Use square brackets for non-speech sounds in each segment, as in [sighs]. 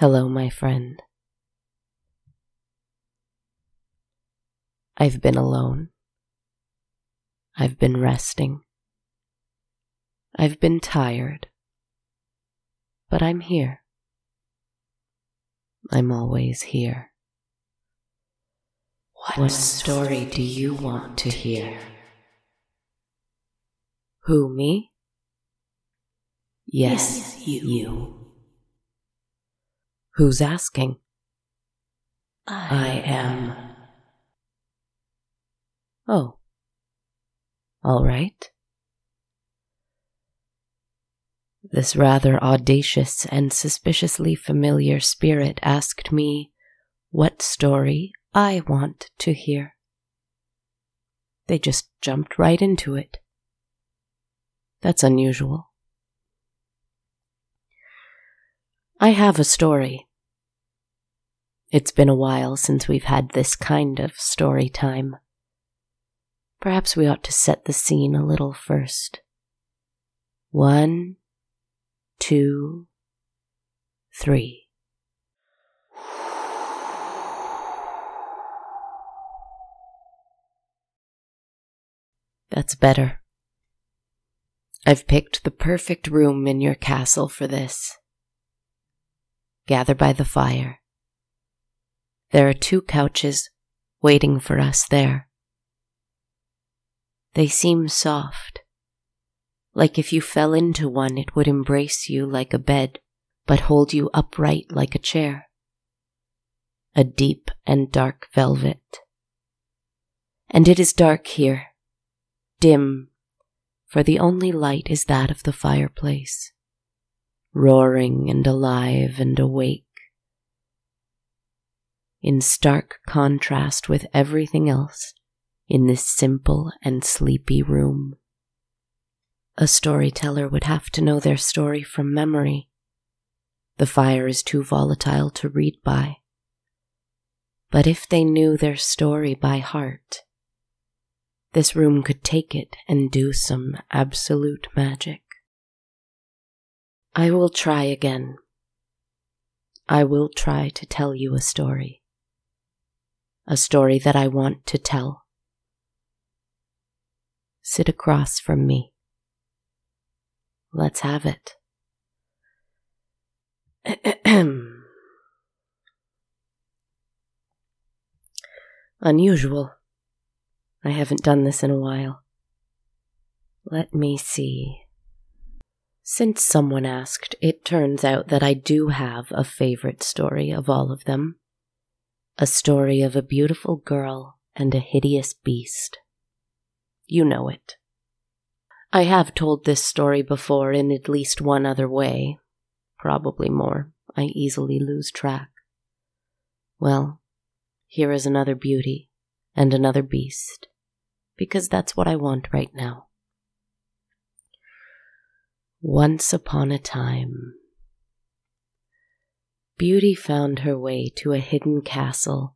Hello, my friend. I've been alone. I've been resting. I've been tired. But I'm here. I'm always here. What, story do you want to hear? Who, me? Yes, you. Who's asking? I am. Oh. All right. This rather audacious and suspiciously familiar spirit asked me what story I want to hear. They just jumped right into it. That's unusual. I have a story. It's been a while since we've had this kind of story time. Perhaps we ought to set the scene a little first. One, two, three. That's better. I've picked the perfect room in your castle for this. Gather by the fire. There are two couches waiting for us there. They seem soft, like if you fell into one, it would embrace you like a bed, but hold you upright like a chair. A deep and dark velvet. And it is dark here, dim, for the only light is that of the fireplace, roaring and alive and awake. In stark contrast with everything else in this simple and sleepy room. A storyteller would have to know their story from memory. The fire is too volatile to read by. But if they knew their story by heart, this room could take it and do some absolute magic. I will try again. I will try to tell you a story. A story that I want to tell. Sit across from me. Let's have it. [clears throat] Unusual. I haven't done this in a while. Let me see. Since someone asked, it turns out that I do have a favorite story of all of them. A story of a beautiful girl and a hideous beast. You know it. I have told this story before in at least one other way. Probably more. I easily lose track. Well, here is another beauty and another beast, because that's what I want right now. Once upon a time, Beauty found her way to a hidden castle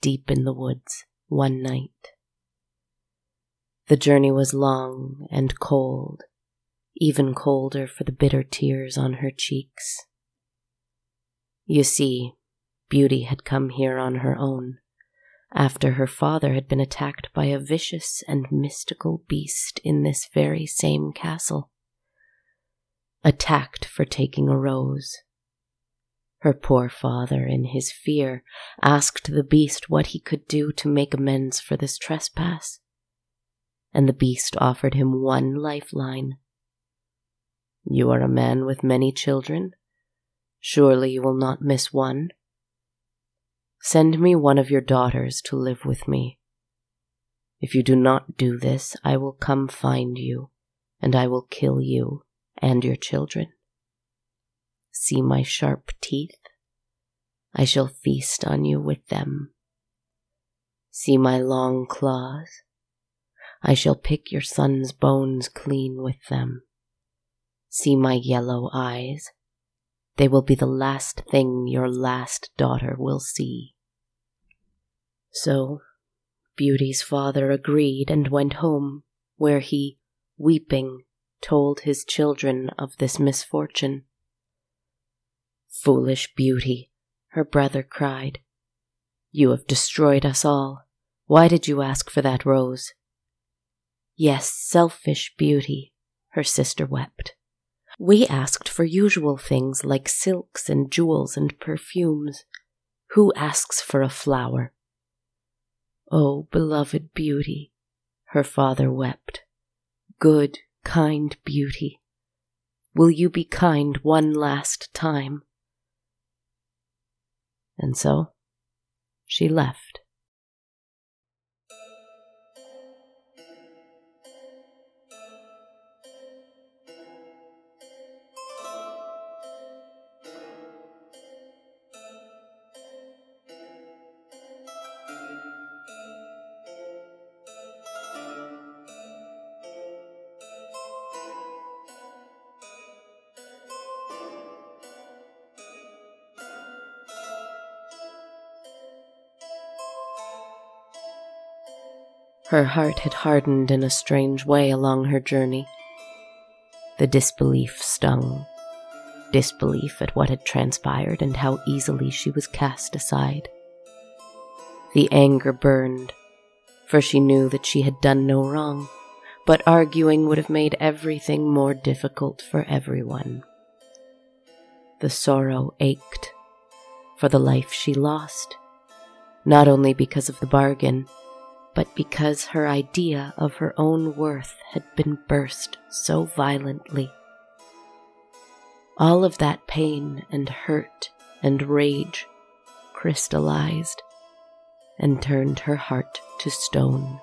deep in the woods one night. The journey was long and cold, even colder for the bitter tears on her cheeks. You see, Beauty had come here on her own, after her father had been attacked by a vicious and mystical beast in this very same castle. Attacked for taking a rose. Her poor father, in his fear, asked the beast what he could do to make amends for this trespass and the beast offered him one lifeline. You are a man with many children. Surely you will not miss one. Send me one of your daughters to live with me. If you do not do this, I will come find you, and I will kill you and your children. See my sharp teeth? I shall feast on you with them. See my long claws? I shall pick your son's bones clean with them. See my yellow eyes. They will be the last thing your last daughter will see. So Beauty's father agreed and went home, where he, weeping, told his children of this misfortune. Foolish Beauty, her brother cried. You have destroyed us all. Why did you ask for that rose? Yes, selfish Beauty, her sister wept. We asked for usual things like silks and jewels and perfumes. Who asks for a flower? Oh, beloved beauty, her father wept. Good, kind beauty, will you be kind one last time? And so she left. Her heart had hardened in a strange way along her journey. The disbelief stung. Disbelief at what had transpired and how easily she was cast aside. The anger burned, for she knew that she had done no wrong, but arguing would have made everything more difficult for everyone. The sorrow ached for the life she lost, not only because of the bargain but because her idea of her own worth had been burst so violently. All of that pain and hurt and rage crystallized and turned her heart to stone.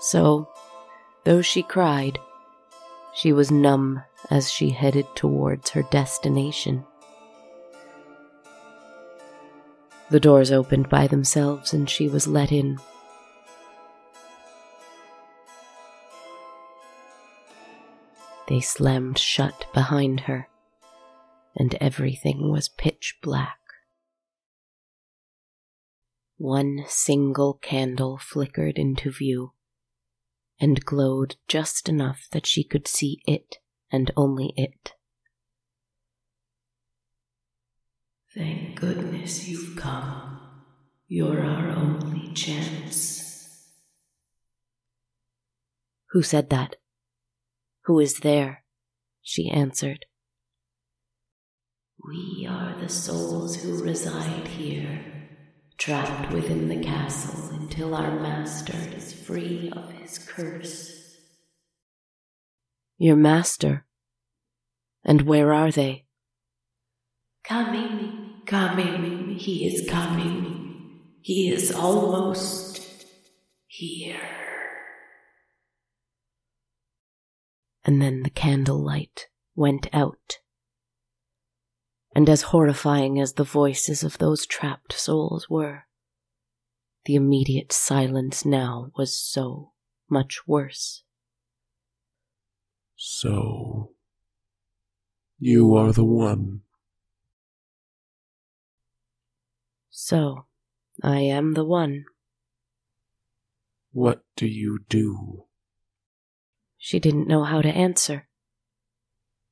So, though she cried, she was numb as she headed towards her destination. The doors opened by themselves and she was let in. They slammed shut behind her, and everything was pitch black. One single candle flickered into view and glowed just enough that she could see it and only it. Thank goodness you've come. You're our only chance. Who said that? Who is there? She answered. We are the souls who reside here, trapped within the castle until our master is free of his curse. Your master? And where are they? Coming, coming, he is coming. He is almost here. And then the candle light went out. And as horrifying as the voices of those trapped souls were, the immediate silence now was so much worse. So, you are the one. So, I am the one. What do you do? She didn't know how to answer.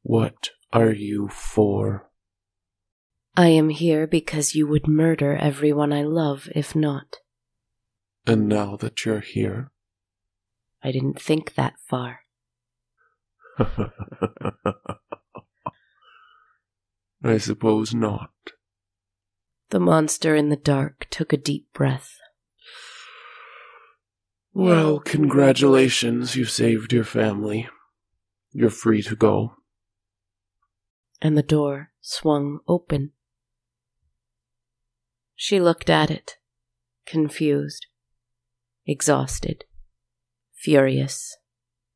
What are you for? I am here because you would murder everyone I love if not. And now that you're here? I didn't think that far. [laughs] I suppose not. The monster in the dark took a deep breath. Well, congratulations, you saved your family. You're free to go. And the door swung open. She looked at it, confused, exhausted, furious,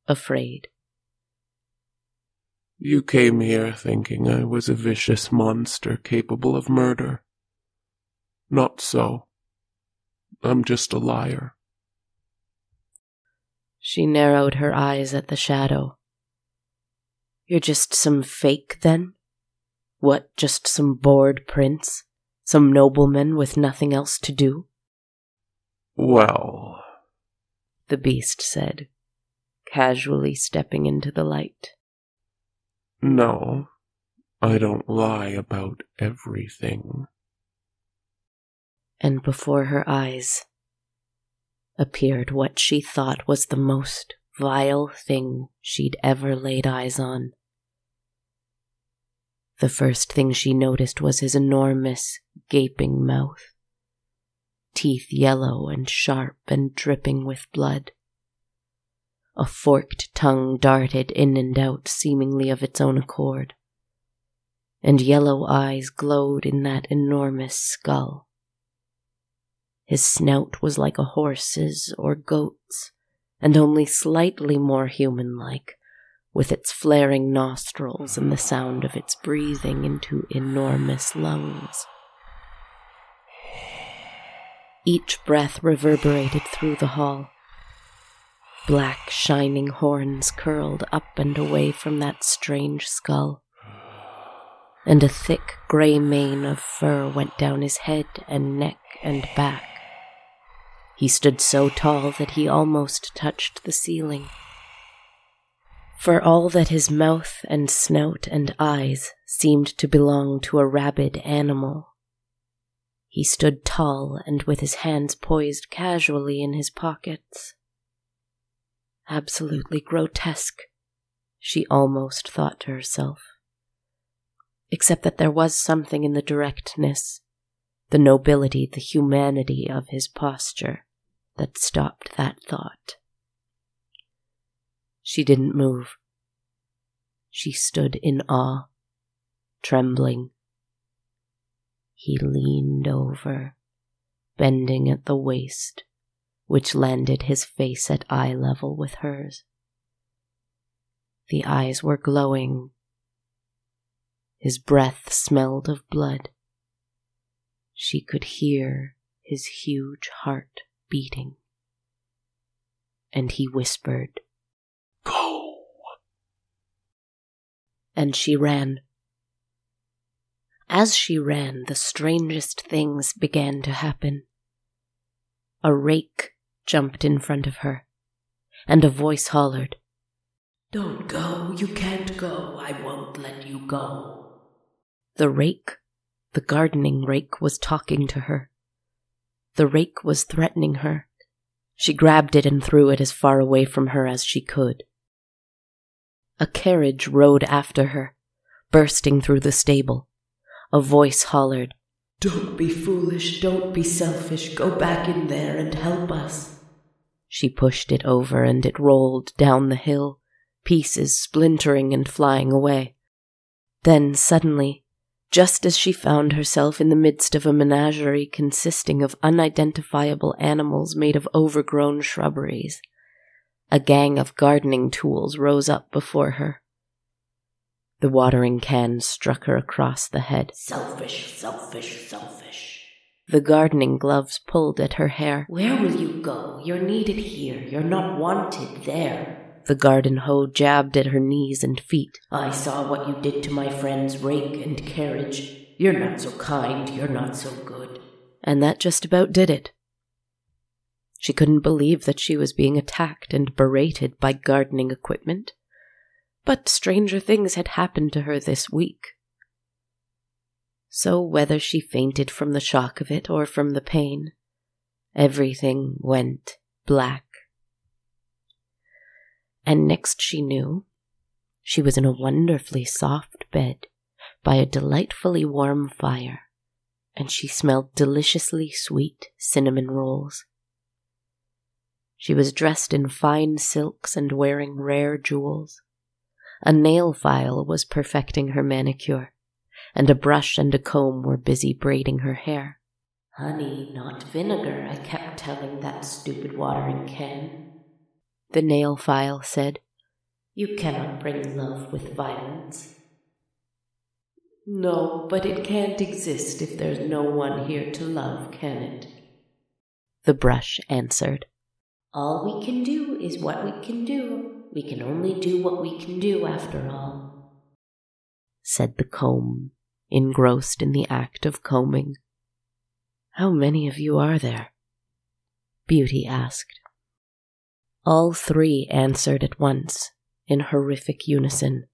afraid. You came here thinking I was a vicious monster capable of murder. Not so. I'm just a liar. She narrowed her eyes at the shadow. You're just some fake, then? What, just some bored prince? Some nobleman with nothing else to do? Well, the beast said, casually stepping into the light. No, I don't lie about everything. And before her eyes appeared what she thought was the most vile thing she'd ever laid eyes on. The first thing she noticed was his enormous, gaping mouth, teeth yellow and sharp and dripping with blood. A forked tongue darted in and out, seemingly of its own accord, and yellow eyes glowed in that enormous skull. His snout was like a horse's or goat's, and only slightly more human like, with its flaring nostrils and the sound of its breathing into enormous lungs. Each breath reverberated through the hall. Black, shining horns curled up and away from that strange skull, and a thick gray mane of fur went down his head and neck and back. He stood so tall that he almost touched the ceiling. For all that his mouth and snout and eyes seemed to belong to a rabid animal, he stood tall and with his hands poised casually in his pockets. Absolutely grotesque, she almost thought to herself. Except that there was something in the directness, the nobility, the humanity of his posture that stopped that thought. She didn't move. She stood in awe, trembling. He leaned over, bending at the waist, which landed his face at eye level with hers. The eyes were glowing. His breath smelled of blood. She could hear his huge heart beating. And he whispered, Go! And she ran. As she ran, the strangest things began to happen. A rake jumped in front of her, and a voice hollered, Don't go, you can't go, I won't let you go. The rake, the gardening rake, was talking to her. The rake was threatening her. She grabbed it and threw it as far away from her as she could. A carriage rode after her, bursting through the stable. A voice hollered, Don't be foolish, don't be selfish, go back in there and help us. She pushed it over and it rolled down the hill, pieces splintering and flying away. Then suddenly, just as she found herself in the midst of a menagerie consisting of unidentifiable animals made of overgrown shrubberies. A gang of gardening tools rose up before her. The watering can struck her across the head. Selfish, selfish, selfish. The gardening gloves pulled at her hair. Where will you go? You're needed here. You're not wanted there. The garden hoe jabbed at her knees and feet. I saw what you did to my friend's rake and carriage. You're not so kind, you're not so good. And that just about did it. She couldn't believe that she was being attacked and berated by gardening equipment. But stranger things had happened to her this week. So, whether she fainted from the shock of it or from the pain, everything went black and next she knew, she was in a wonderfully soft bed by a delightfully warm fire, and she smelled deliciously sweet cinnamon rolls. She was dressed in fine silks and wearing rare jewels. A nail file was perfecting her manicure, and a brush and a comb were busy braiding her hair. Honey, not vinegar, I kept telling that stupid watering can the nail file said. You cannot bring love with violence. No, but it can't exist if there's no one here to love, can it? The brush answered. All we can do is what we can do. We can only do what we can do after all. said the comb, engrossed in the act of combing. How many of you are there? Beauty asked. All three answered at once, in horrific unison.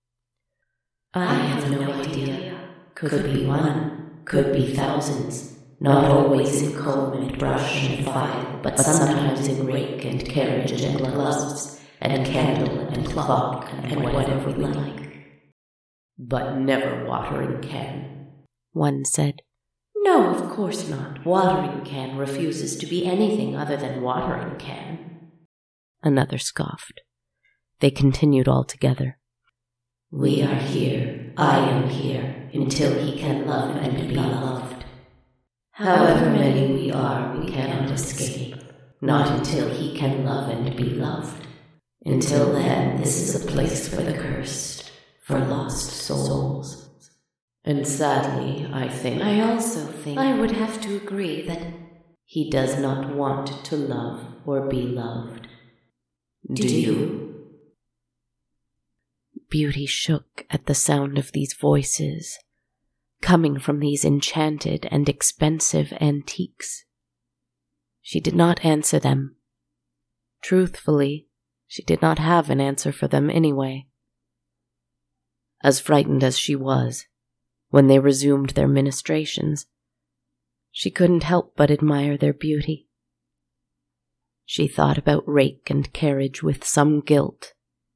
I have no idea. Could be one, could be thousands. Not always in comb and brush and file, but sometimes in rake and carriage and gloves, and candle and clock and whatever we like. But never watering can, one said. No, of course not. Watering can refuses to be anything other than watering can. Another scoffed. They continued all together. We are here, I am here, until he can love and be loved. However many we are, we cannot escape, not until he can love and be loved. Until then, this is a place for the cursed, for lost souls. And sadly, I think. I also think. I would have to agree that he does not want to love or be loved. Do, you? Beauty shook at the sound of these voices, coming from these enchanted and expensive antiques. She did not answer them. Truthfully, she did not have an answer for them anyway. As frightened as she was, when they resumed their ministrations, she couldn't help but admire their beauty. She thought about rake and carriage with some guilt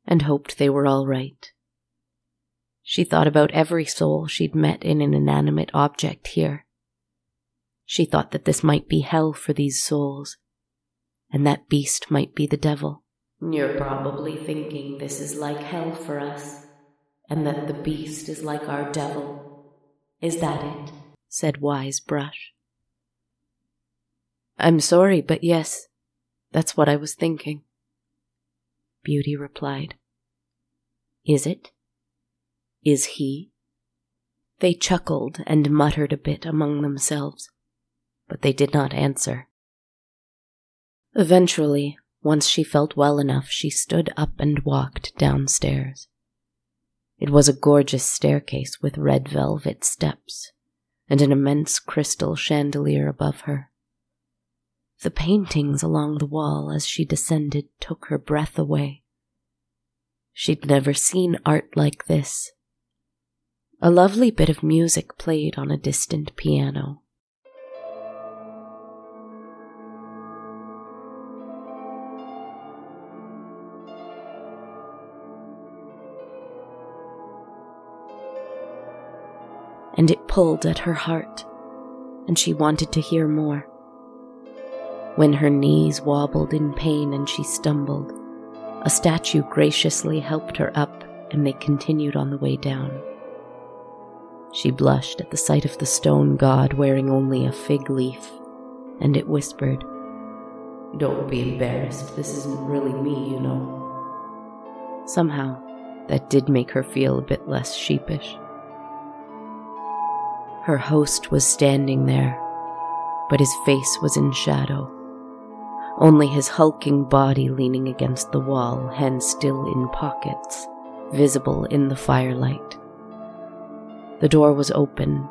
and hoped they were all right. She thought about every soul she'd met in an inanimate object here. She thought that this might be hell for these souls, and that beast might be the devil. You're probably thinking this is like hell for us, and that the beast is like our devil. Is that it? said Wise Brush. I'm sorry, but yes, that's what I was thinking. Beauty replied. Is it? Is he? They chuckled and muttered a bit among themselves, but they did not answer. Eventually, once she felt well enough, she stood up and walked downstairs. It was a gorgeous staircase with red velvet steps and an immense crystal chandelier above her. The paintings along the wall as she descended took her breath away. She'd never seen art like this. A lovely bit of music played on a distant piano. And it pulled at her heart, and she wanted to hear more. When her knees wobbled in pain and she stumbled, a statue graciously helped her up and they continued on the way down. She blushed at the sight of the stone god wearing only a fig leaf, and it whispered, Don't be embarrassed, this isn't really me, you know. Somehow, that did make her feel a bit less sheepish. Her host was standing there, but his face was in shadow only his hulking body leaning against the wall, hands still in pockets, visible in the firelight. The door was open,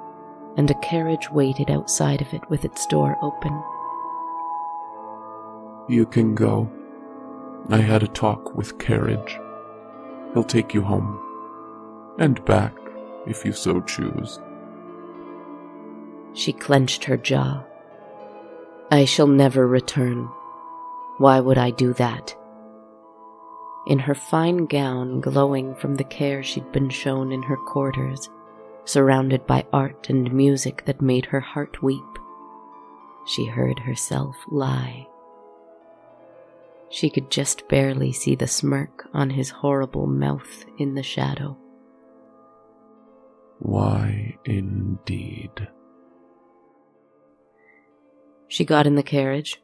and a carriage waited outside of it with its door open. You can go. I had a talk with Carriage. He'll take you home. And back, if you so choose. She clenched her jaw. I shall never return, why would I do that? In her fine gown glowing from the care she'd been shown in her quarters, surrounded by art and music that made her heart weep, she heard herself lie. She could just barely see the smirk on his horrible mouth in the shadow. Why, indeed? She got in the carriage,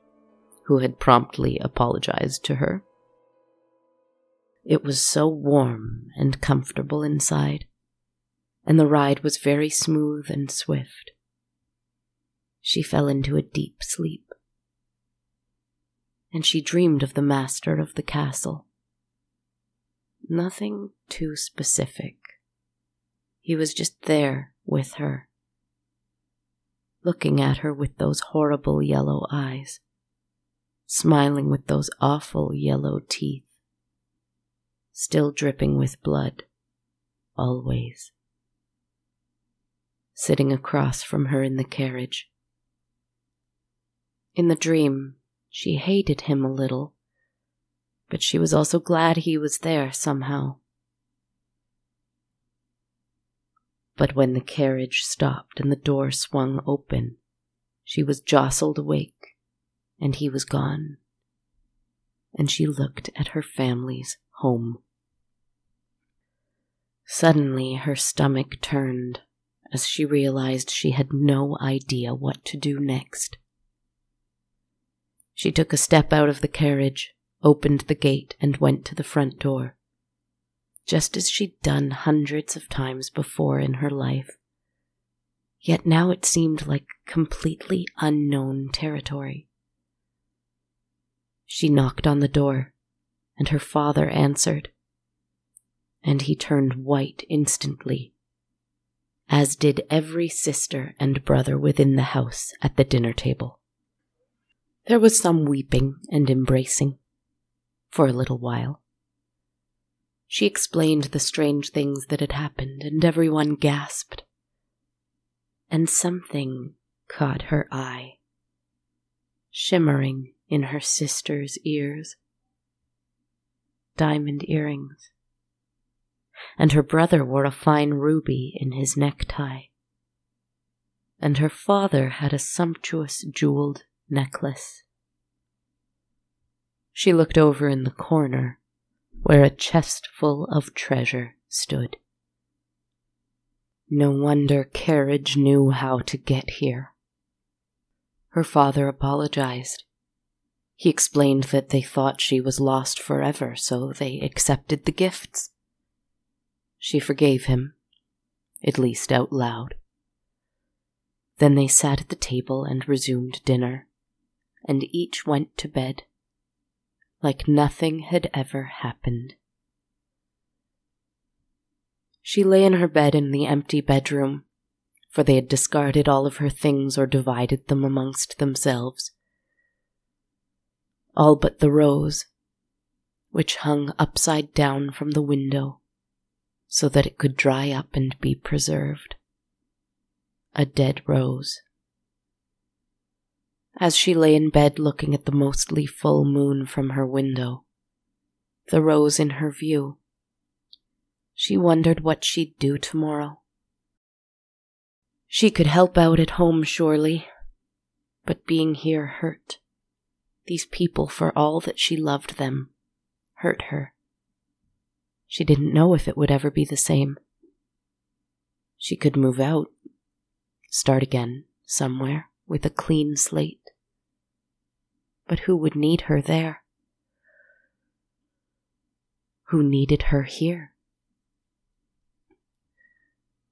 who had promptly apologized to her. It was so warm and comfortable inside, and the ride was very smooth and swift. She fell into a deep sleep, and she dreamed of the master of the castle. Nothing too specific, He was just there with her, looking at her with those horrible yellow eyes, smiling with those awful yellow teeth, still dripping with blood, always. Sitting across from her in the carriage. In the dream, she hated him a little, but she was also glad he was there somehow. But when the carriage stopped and the door swung open, she was jostled awake, and he was gone. And she looked at her family's home. Suddenly, her stomach turned as she realized she had no idea what to do next. She took a step out of the carriage, opened the gate, and went to the front door just as she'd done hundreds of times before in her life. Yet now it seemed like completely unknown territory. She knocked on the door, and her father answered, and he turned white instantly, as did every sister and brother within the house at the dinner table. There was some weeping and embracing for a little while. She explained the strange things that had happened, and everyone gasped. And something caught her eye, shimmering in her sister's ears. Diamond earrings. And her brother wore a fine ruby in his necktie. And her father had a sumptuous jeweled necklace. She looked over in the corner where a chest full of treasure stood. No wonder Carriage knew how to get here. Her father apologized. He explained that they thought she was lost forever, so they accepted the gifts. She forgave him, at least out loud. Then they sat at the table and resumed dinner, and each went to bed like nothing had ever happened. She lay in her bed in the empty bedroom, for they had discarded all of her things or divided them amongst themselves. All but the rose, which hung upside down from the window so that it could dry up and be preserved. A dead rose. As she lay in bed looking at the mostly full moon from her window, the rose in her view, she wondered what she'd do tomorrow. She could help out at home, surely, but being here hurt. These people, for all that she loved them, hurt her. She didn't know if it would ever be the same. She could move out, start again somewhere with a clean slate. But who would need her there? Who needed her here?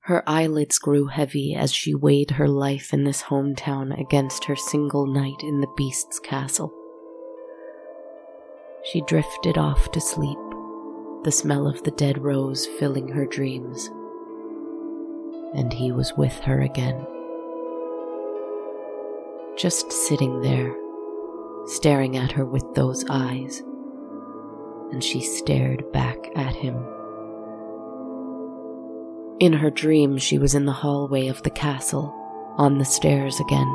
Her eyelids grew heavy as she weighed her life in this hometown against her single night in the beast's castle. She drifted off to sleep, the smell of the dead rose filling her dreams. And he was with her again just sitting there, staring at her with those eyes, and she stared back at him. In her dream, she was in the hallway of the castle, on the stairs again.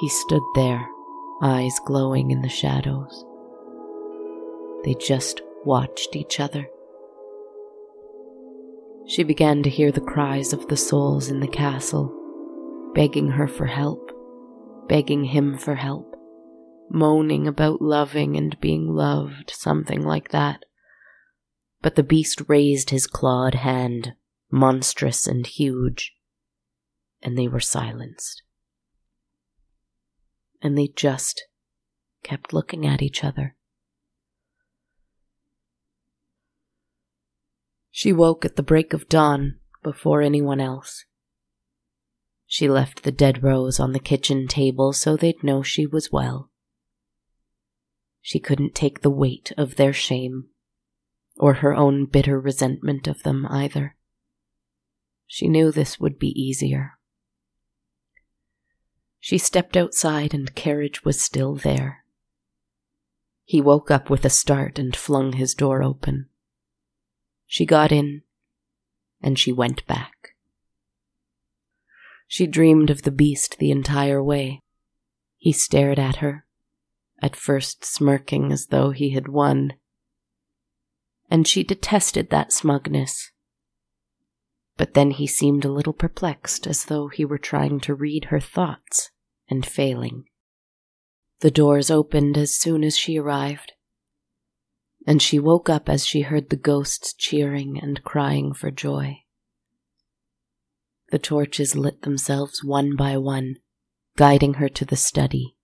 He stood there, eyes glowing in the shadows. They just watched each other. She began to hear the cries of the souls in the castle begging her for help, begging him for help, moaning about loving and being loved, something like that. But the beast raised his clawed hand, monstrous and huge, and they were silenced. And they just kept looking at each other. She woke at the break of dawn before anyone else. She left the dead rose on the kitchen table so they'd know she was well. She couldn't take the weight of their shame or her own bitter resentment of them either. She knew this would be easier. She stepped outside and carriage was still there. He woke up with a start and flung his door open. She got in, and she went back. She dreamed of the beast the entire way. He stared at her, at first smirking as though he had won. And she detested that smugness. But then he seemed a little perplexed, as though he were trying to read her thoughts and failing. The doors opened as soon as she arrived, and she woke up as she heard the ghosts cheering and crying for joy. The torches lit themselves one by one, guiding her to the study,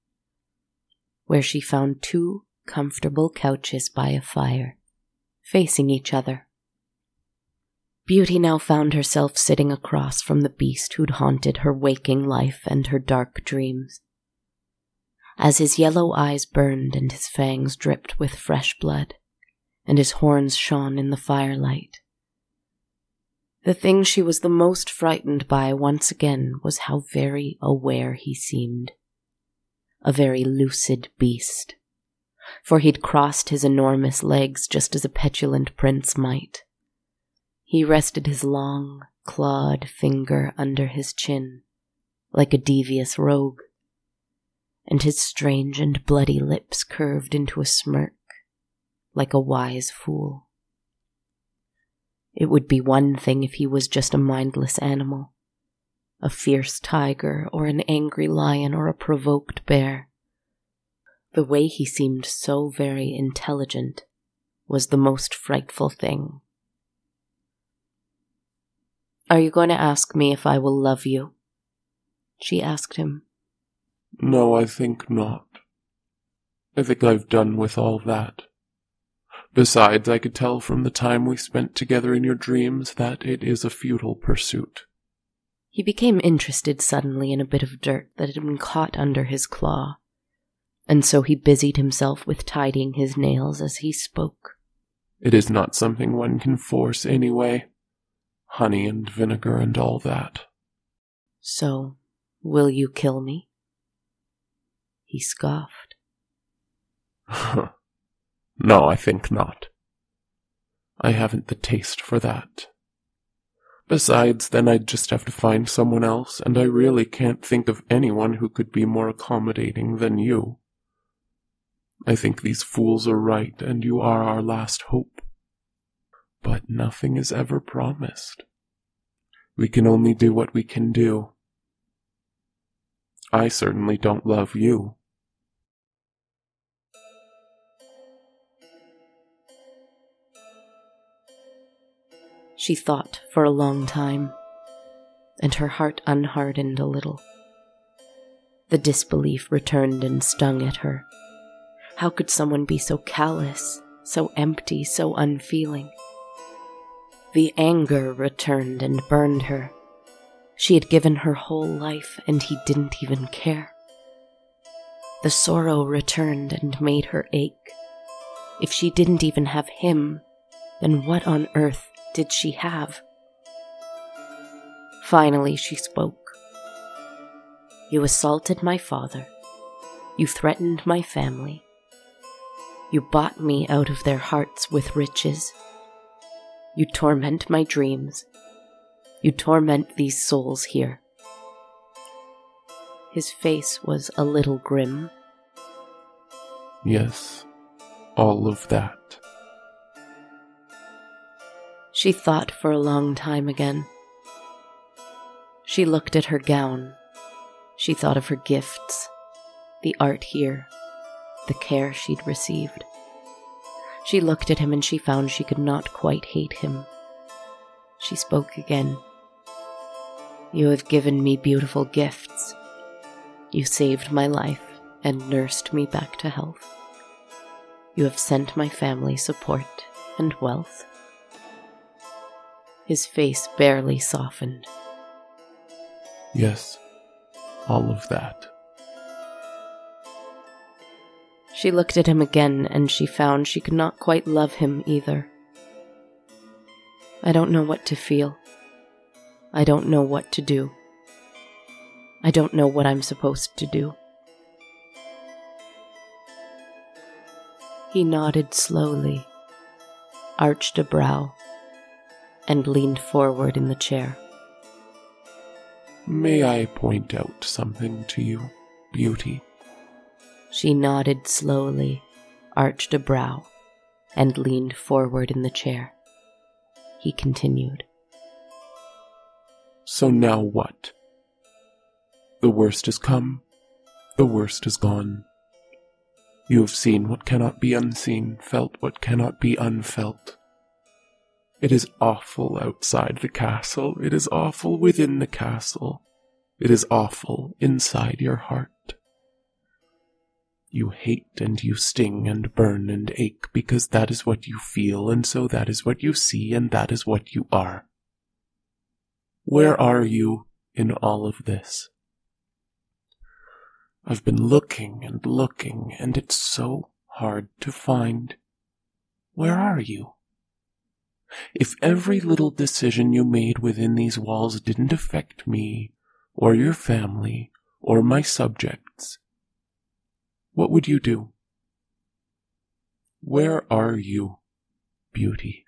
where she found two comfortable couches by a fire, facing each other. Beauty now found herself sitting across from the beast who'd haunted her waking life and her dark dreams. As his yellow eyes burned and his fangs dripped with fresh blood, and his horns shone in the firelight, the thing she was the most frightened by once again was how very aware he seemed. A very lucid beast. For he'd crossed his enormous legs just as a petulant prince might. He rested his long, clawed finger under his chin, like a devious rogue, and his strange and bloody lips curved into a smirk, like a wise fool. It would be one thing if he was just a mindless animal, a fierce tiger or an angry lion or a provoked bear. The way he seemed so very intelligent was the most frightful thing. Are you going to ask me if I will love you? She asked him. No, I think not. I think I've done with all that. Besides, I could tell from the time we spent together in your dreams that it is a futile pursuit. He became interested suddenly in a bit of dirt that had been caught under his claw, and so he busied himself with tidying his nails as he spoke. It is not something one can force anyway. Honey and vinegar and all that. So, will you kill me? He scoffed. [laughs] No, I think not. I haven't the taste for that. Besides, then I'd just have to find someone else, and I really can't think of anyone who could be more accommodating than you. I think these fools are right, and you are our last hope. But nothing is ever promised. We can only do what we can do. I certainly don't love you. She thought for a long time, and her heart unhardened a little. The disbelief returned and stung at her. How could someone be so callous, so empty, so unfeeling? The anger returned and burned her. She had given her whole life, and he didn't even care. The sorrow returned and made her ache. If she didn't even have him, then what on earth did she have? Finally, she spoke. You assaulted my father. You threatened my family. You bought me out of their hearts with riches. You torment my dreams. You torment these souls here. His face was a little grim. Yes, all of that. She thought for a long time again. She looked at her gown. She thought of her gifts, the art here, the care she'd received. She looked at him and she found she could not quite hate him. She spoke again. You have given me beautiful gifts. You saved my life and nursed me back to health. You have sent my family support and wealth. His face barely softened. Yes, all of that. She looked at him again and she found she could not quite love him either. I don't know what to feel. I don't know what to do. I don't know what I'm supposed to do. He nodded slowly, arched a brow, and leaned forward in the chair. May I point out something to you, Beauty? She nodded slowly, arched a brow, and leaned forward in the chair. He continued. So now what? The worst has come, the worst is gone. You have seen what cannot be unseen, felt what cannot be unfelt. It is awful outside the castle, it is awful within the castle, it is awful inside your heart. You hate and you sting and burn and ache because that is what you feel, and so that is what you see, and that is what you are. Where are you in all of this? I've been looking and looking, and it's so hard to find. Where are you? If every little decision you made within these walls didn't affect me, or your family, or my subjects, what would you do? Where are you, beauty?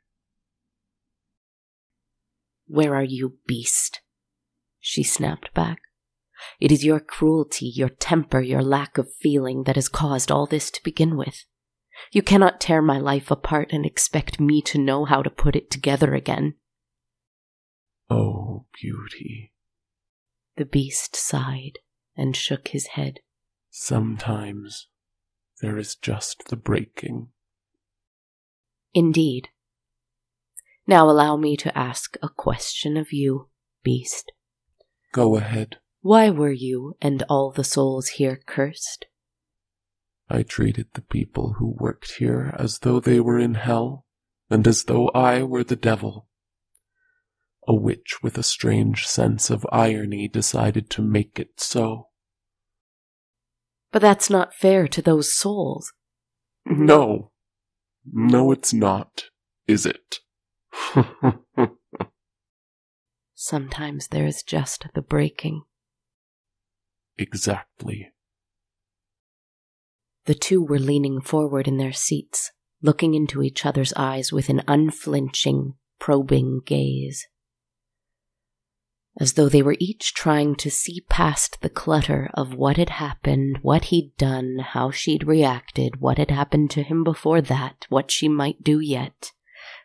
Where are you, beast? She snapped back. It is your cruelty, your temper, your lack of feeling that has caused all this to begin with. You cannot tear my life apart and expect me to know how to put it together again. Oh, beauty. The beast sighed and shook his head. Sometimes there is just the breaking. Indeed. Now allow me to ask a question of you, beast. Go ahead. Why were you and all the souls here cursed? I treated the people who worked here as though they were in hell, and as though I were the devil. A witch with a strange sense of irony decided to make it so. But that's not fair to those souls. No. No, it's not, is it? [laughs] Sometimes there is just the breaking. exactly. The two were leaning forward in their seats, looking into each other's eyes with an unflinching, probing gaze. As though they were each trying to see past the clutter of what had happened, what he'd done, how she'd reacted, what had happened to him before that, what she might do yet.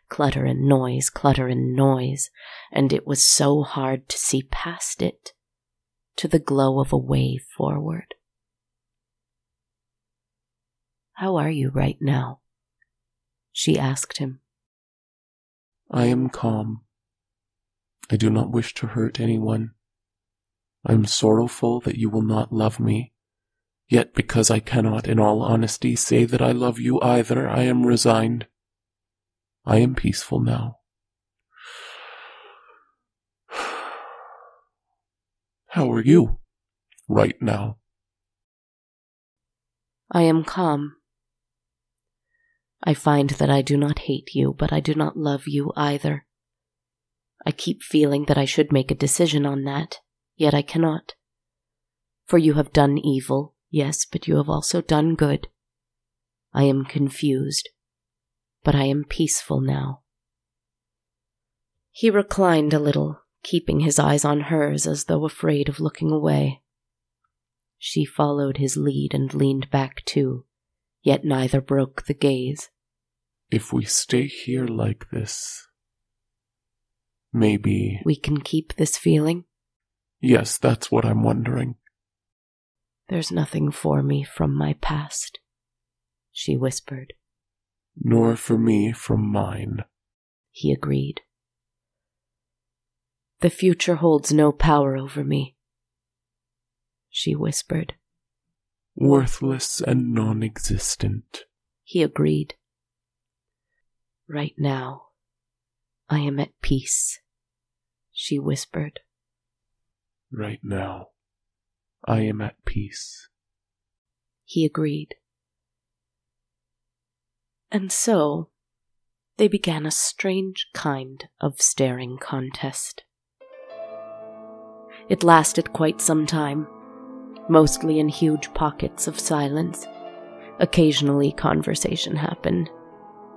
Clutter and noise, clutter and noise, and it was so hard to see past it to the glow of a way forward. How are you right now? She asked him. I am calm. I do not wish to hurt anyone. I am sorrowful that you will not love me. Yet because I cannot in all honesty say that I love you either, I am resigned. I am peaceful now. [sighs] How are you right now? I am calm. I find that I do not hate you, but I do not love you either. I keep feeling that I should make a decision on that, yet I cannot. For you have done evil, yes, but you have also done good. I am confused, but I am peaceful now. He reclined a little, keeping his eyes on hers as though afraid of looking away. She followed his lead and leaned back too, yet neither broke the gaze. If we stay here like this, maybe. We can keep this feeling. Yes, that's what I'm wondering. There's nothing for me from my past, she whispered. Nor for me from mine. He agreed. The future holds no power over me, she whispered. Worthless and non existent. He agreed. Right now, I am at peace, she whispered. Right now, I am at peace. He agreed. And so, they began a strange kind of staring contest. It lasted quite some time, mostly in huge pockets of silence. Occasionally, conversation happened,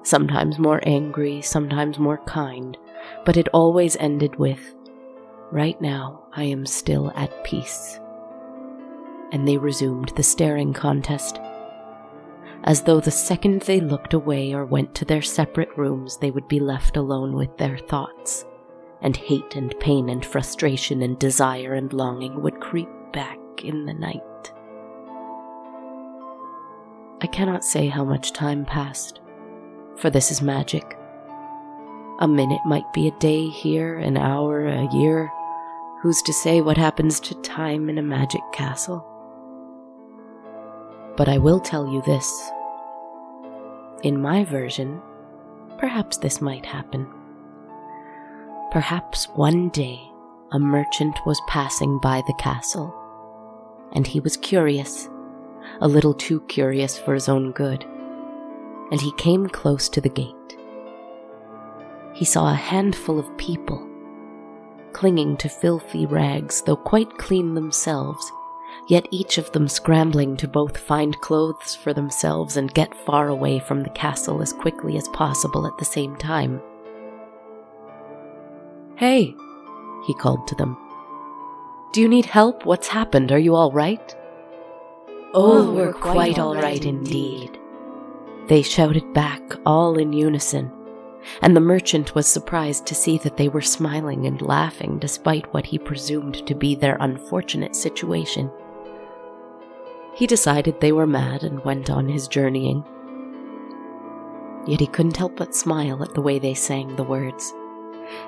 sometimes more angry, sometimes more kind, but it always ended with, Right now, I am still at peace. And they resumed the staring contest. As though the second they looked away or went to their separate rooms, they would be left alone with their thoughts and hate and pain and frustration and desire and longing would creep back in the night. I cannot say how much time passed, for this is magic. A minute might be a day here, an hour, a year. Who's to say what happens to time in a magic castle? But I will tell you this. In my version, perhaps this might happen. Perhaps one day a merchant was passing by the castle, and he was curious, a little too curious for his own good, and he came close to the gate. He saw a handful of people clinging to filthy rags, though quite clean themselves, yet each of them scrambling to both find clothes for themselves and get far away from the castle as quickly as possible at the same time. Hey, he called to them. Do you need help? What's happened? Are you all right? Oh, we're quite all right indeed. They shouted back, all in unison, and the merchant was surprised to see that they were smiling and laughing despite what he presumed to be their unfortunate situation. He decided they were mad and went on his journeying. Yet he couldn't help but smile at the way they sang the words.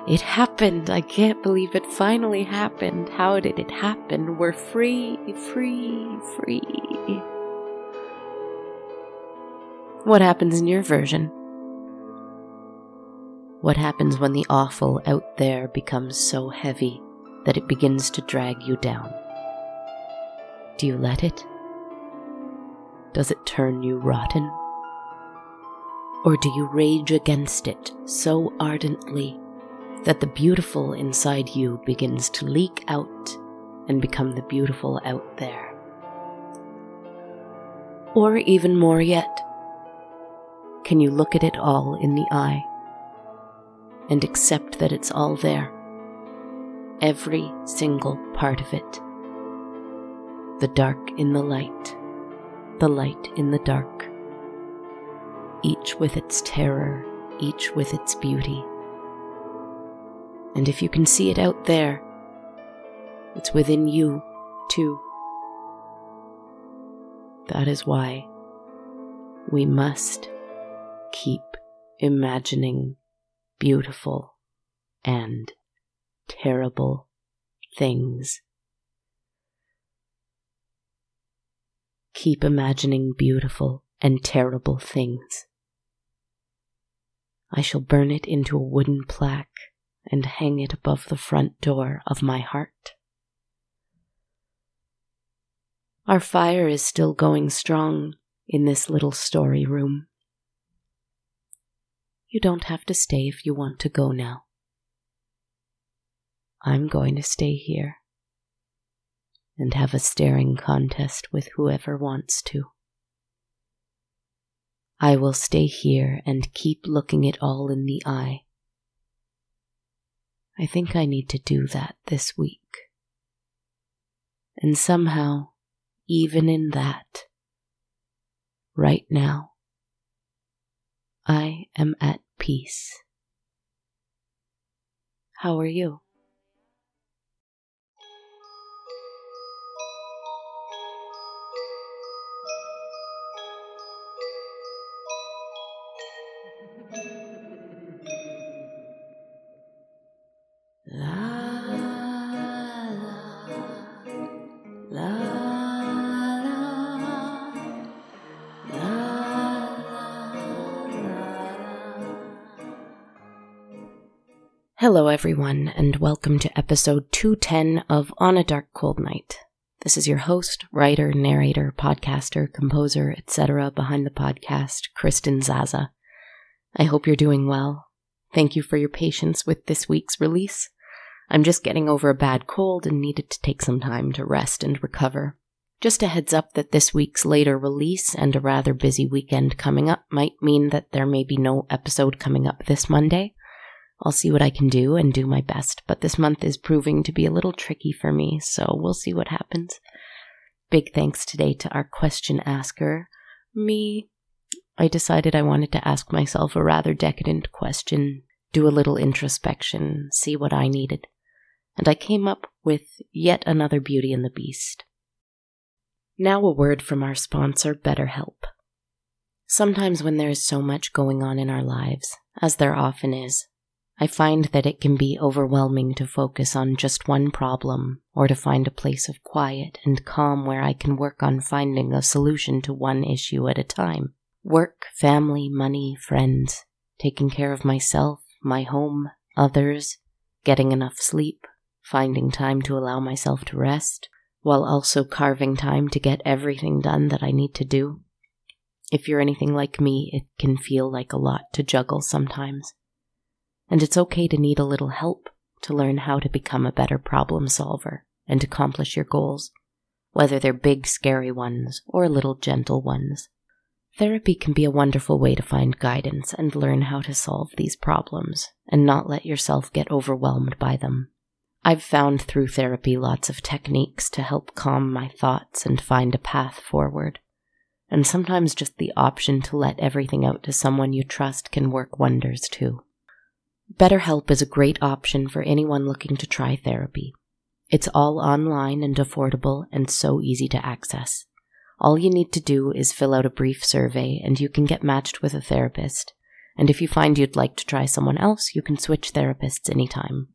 It happened. I can't believe it finally happened. How did it happen? We're free, free, free. What happens in your version? What happens when the awful out there becomes so heavy that it begins to drag you down? Do you let it? Does it turn you rotten? Or do you rage against it so ardently that the beautiful inside you begins to leak out and become the beautiful out there. Or even more yet, can you look at it all in the eye and accept that it's all there? Every single part of it. The dark in the light, the light in the dark, each with its terror, each with its beauty and if you can see it out there, it's within you, too. That is why we must keep imagining beautiful and terrible things. Keep imagining beautiful and terrible things. I shall burn it into a wooden plaque and hang it above the front door of my heart. Our fire is still going strong in this little story room. You don't have to stay if you want to go now. I'm going to stay here and have a staring contest with whoever wants to. I will stay here and keep looking it all in the eye I think I need to do that this week. And somehow, even in that, right now, I am at peace. How are you? Hello, everyone, and welcome to episode 210 of On a Dark Cold Night. This is your host, writer, narrator, podcaster, composer, etc. behind the podcast, Kristen Zaza. I hope you're doing well. Thank you for your patience with this week's release. I'm just getting over a bad cold and needed to take some time to rest and recover. Just a heads up that this week's later release and a rather busy weekend coming up might mean that there may be no episode coming up this Monday. I'll see what I can do and do my best, but this month is proving to be a little tricky for me, so we'll see what happens. Big thanks today to our question asker, me. I decided I wanted to ask myself a rather decadent question, do a little introspection, see what I needed and I came up with yet another Beauty and the Beast. Now, a word from our sponsor, BetterHelp. Sometimes, when there is so much going on in our lives, as there often is, I find that it can be overwhelming to focus on just one problem or to find a place of quiet and calm where I can work on finding a solution to one issue at a time. Work, family, money, friends, taking care of myself, my home, others, getting enough sleep, finding time to allow myself to rest, while also carving time to get everything done that I need to do. If you're anything like me, it can feel like a lot to juggle sometimes. And it's okay to need a little help to learn how to become a better problem solver and accomplish your goals, whether they're big, scary ones or little, gentle ones. Therapy can be a wonderful way to find guidance and learn how to solve these problems and not let yourself get overwhelmed by them. I've found through therapy lots of techniques to help calm my thoughts and find a path forward. And sometimes just the option to let everything out to someone you trust can work wonders too. BetterHelp is a great option for anyone looking to try therapy. It's all online and affordable and so easy to access. All you need to do is fill out a brief survey and you can get matched with a therapist. And if you find you'd like to try someone else, you can switch therapists anytime.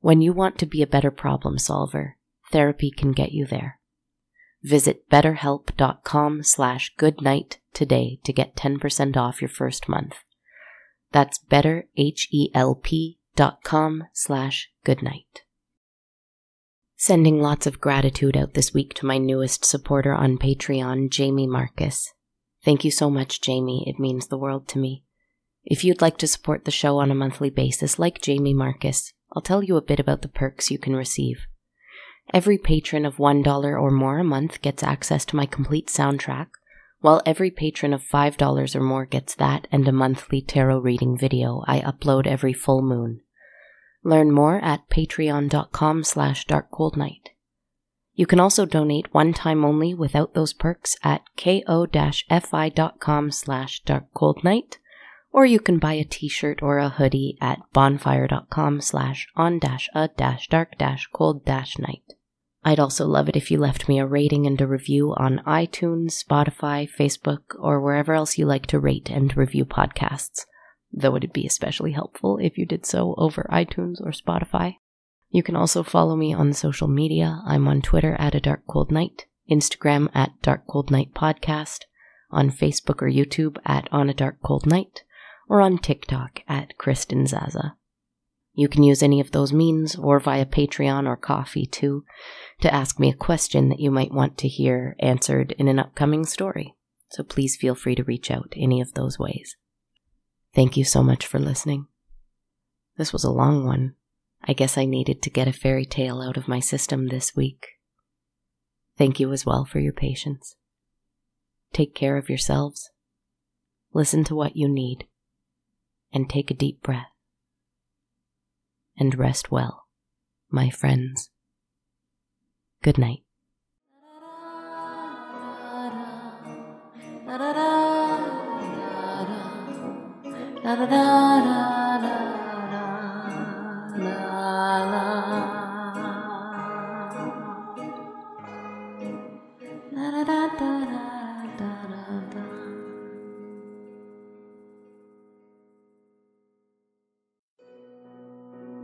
When you want to be a better problem solver, therapy can get you there. Visit betterhelp.com slash goodnight today to get 10% off your first month. That's betterhelp.com slash goodnight. Sending lots of gratitude out this week to my newest supporter on Patreon, Jamie Marcus. Thank you so much, Jamie. It means the world to me. If you'd like to support the show on a monthly basis, like Jamie Marcus, I'll tell you a bit about the perks you can receive. Every patron of $1 or more a month gets access to my complete soundtrack, while every patron of $5 or more gets that and a monthly tarot reading video I upload every full moon. Learn more at patreon.com slash darkcoldnight. You can also donate one time only without those perks at ko-fi.com slash darkcoldnight or you can buy a t-shirt or a hoodie at bonfire.com slash on I'd also love it if you left me a rating and a review on iTunes, Spotify, Facebook, or wherever else you like to rate and review podcasts, though it'd be especially helpful if you did so over iTunes or Spotify. You can also follow me on social media. I'm on Twitter at a dark cold night, Instagram at dark cold night podcast, on Facebook or YouTube at on a dark cold night, or on TikTok at Kristen Zaza. You can use any of those means or via Patreon or Ko-fi too to ask me a question that you might want to hear answered in an upcoming story. So please feel free to reach out any of those ways. Thank you so much for listening. This was a long one. I guess I needed to get a fairy tale out of my system this week. Thank you as well for your patience. Take care of yourselves. Listen to what you need and take a deep breath. And rest well, my friends. Good night.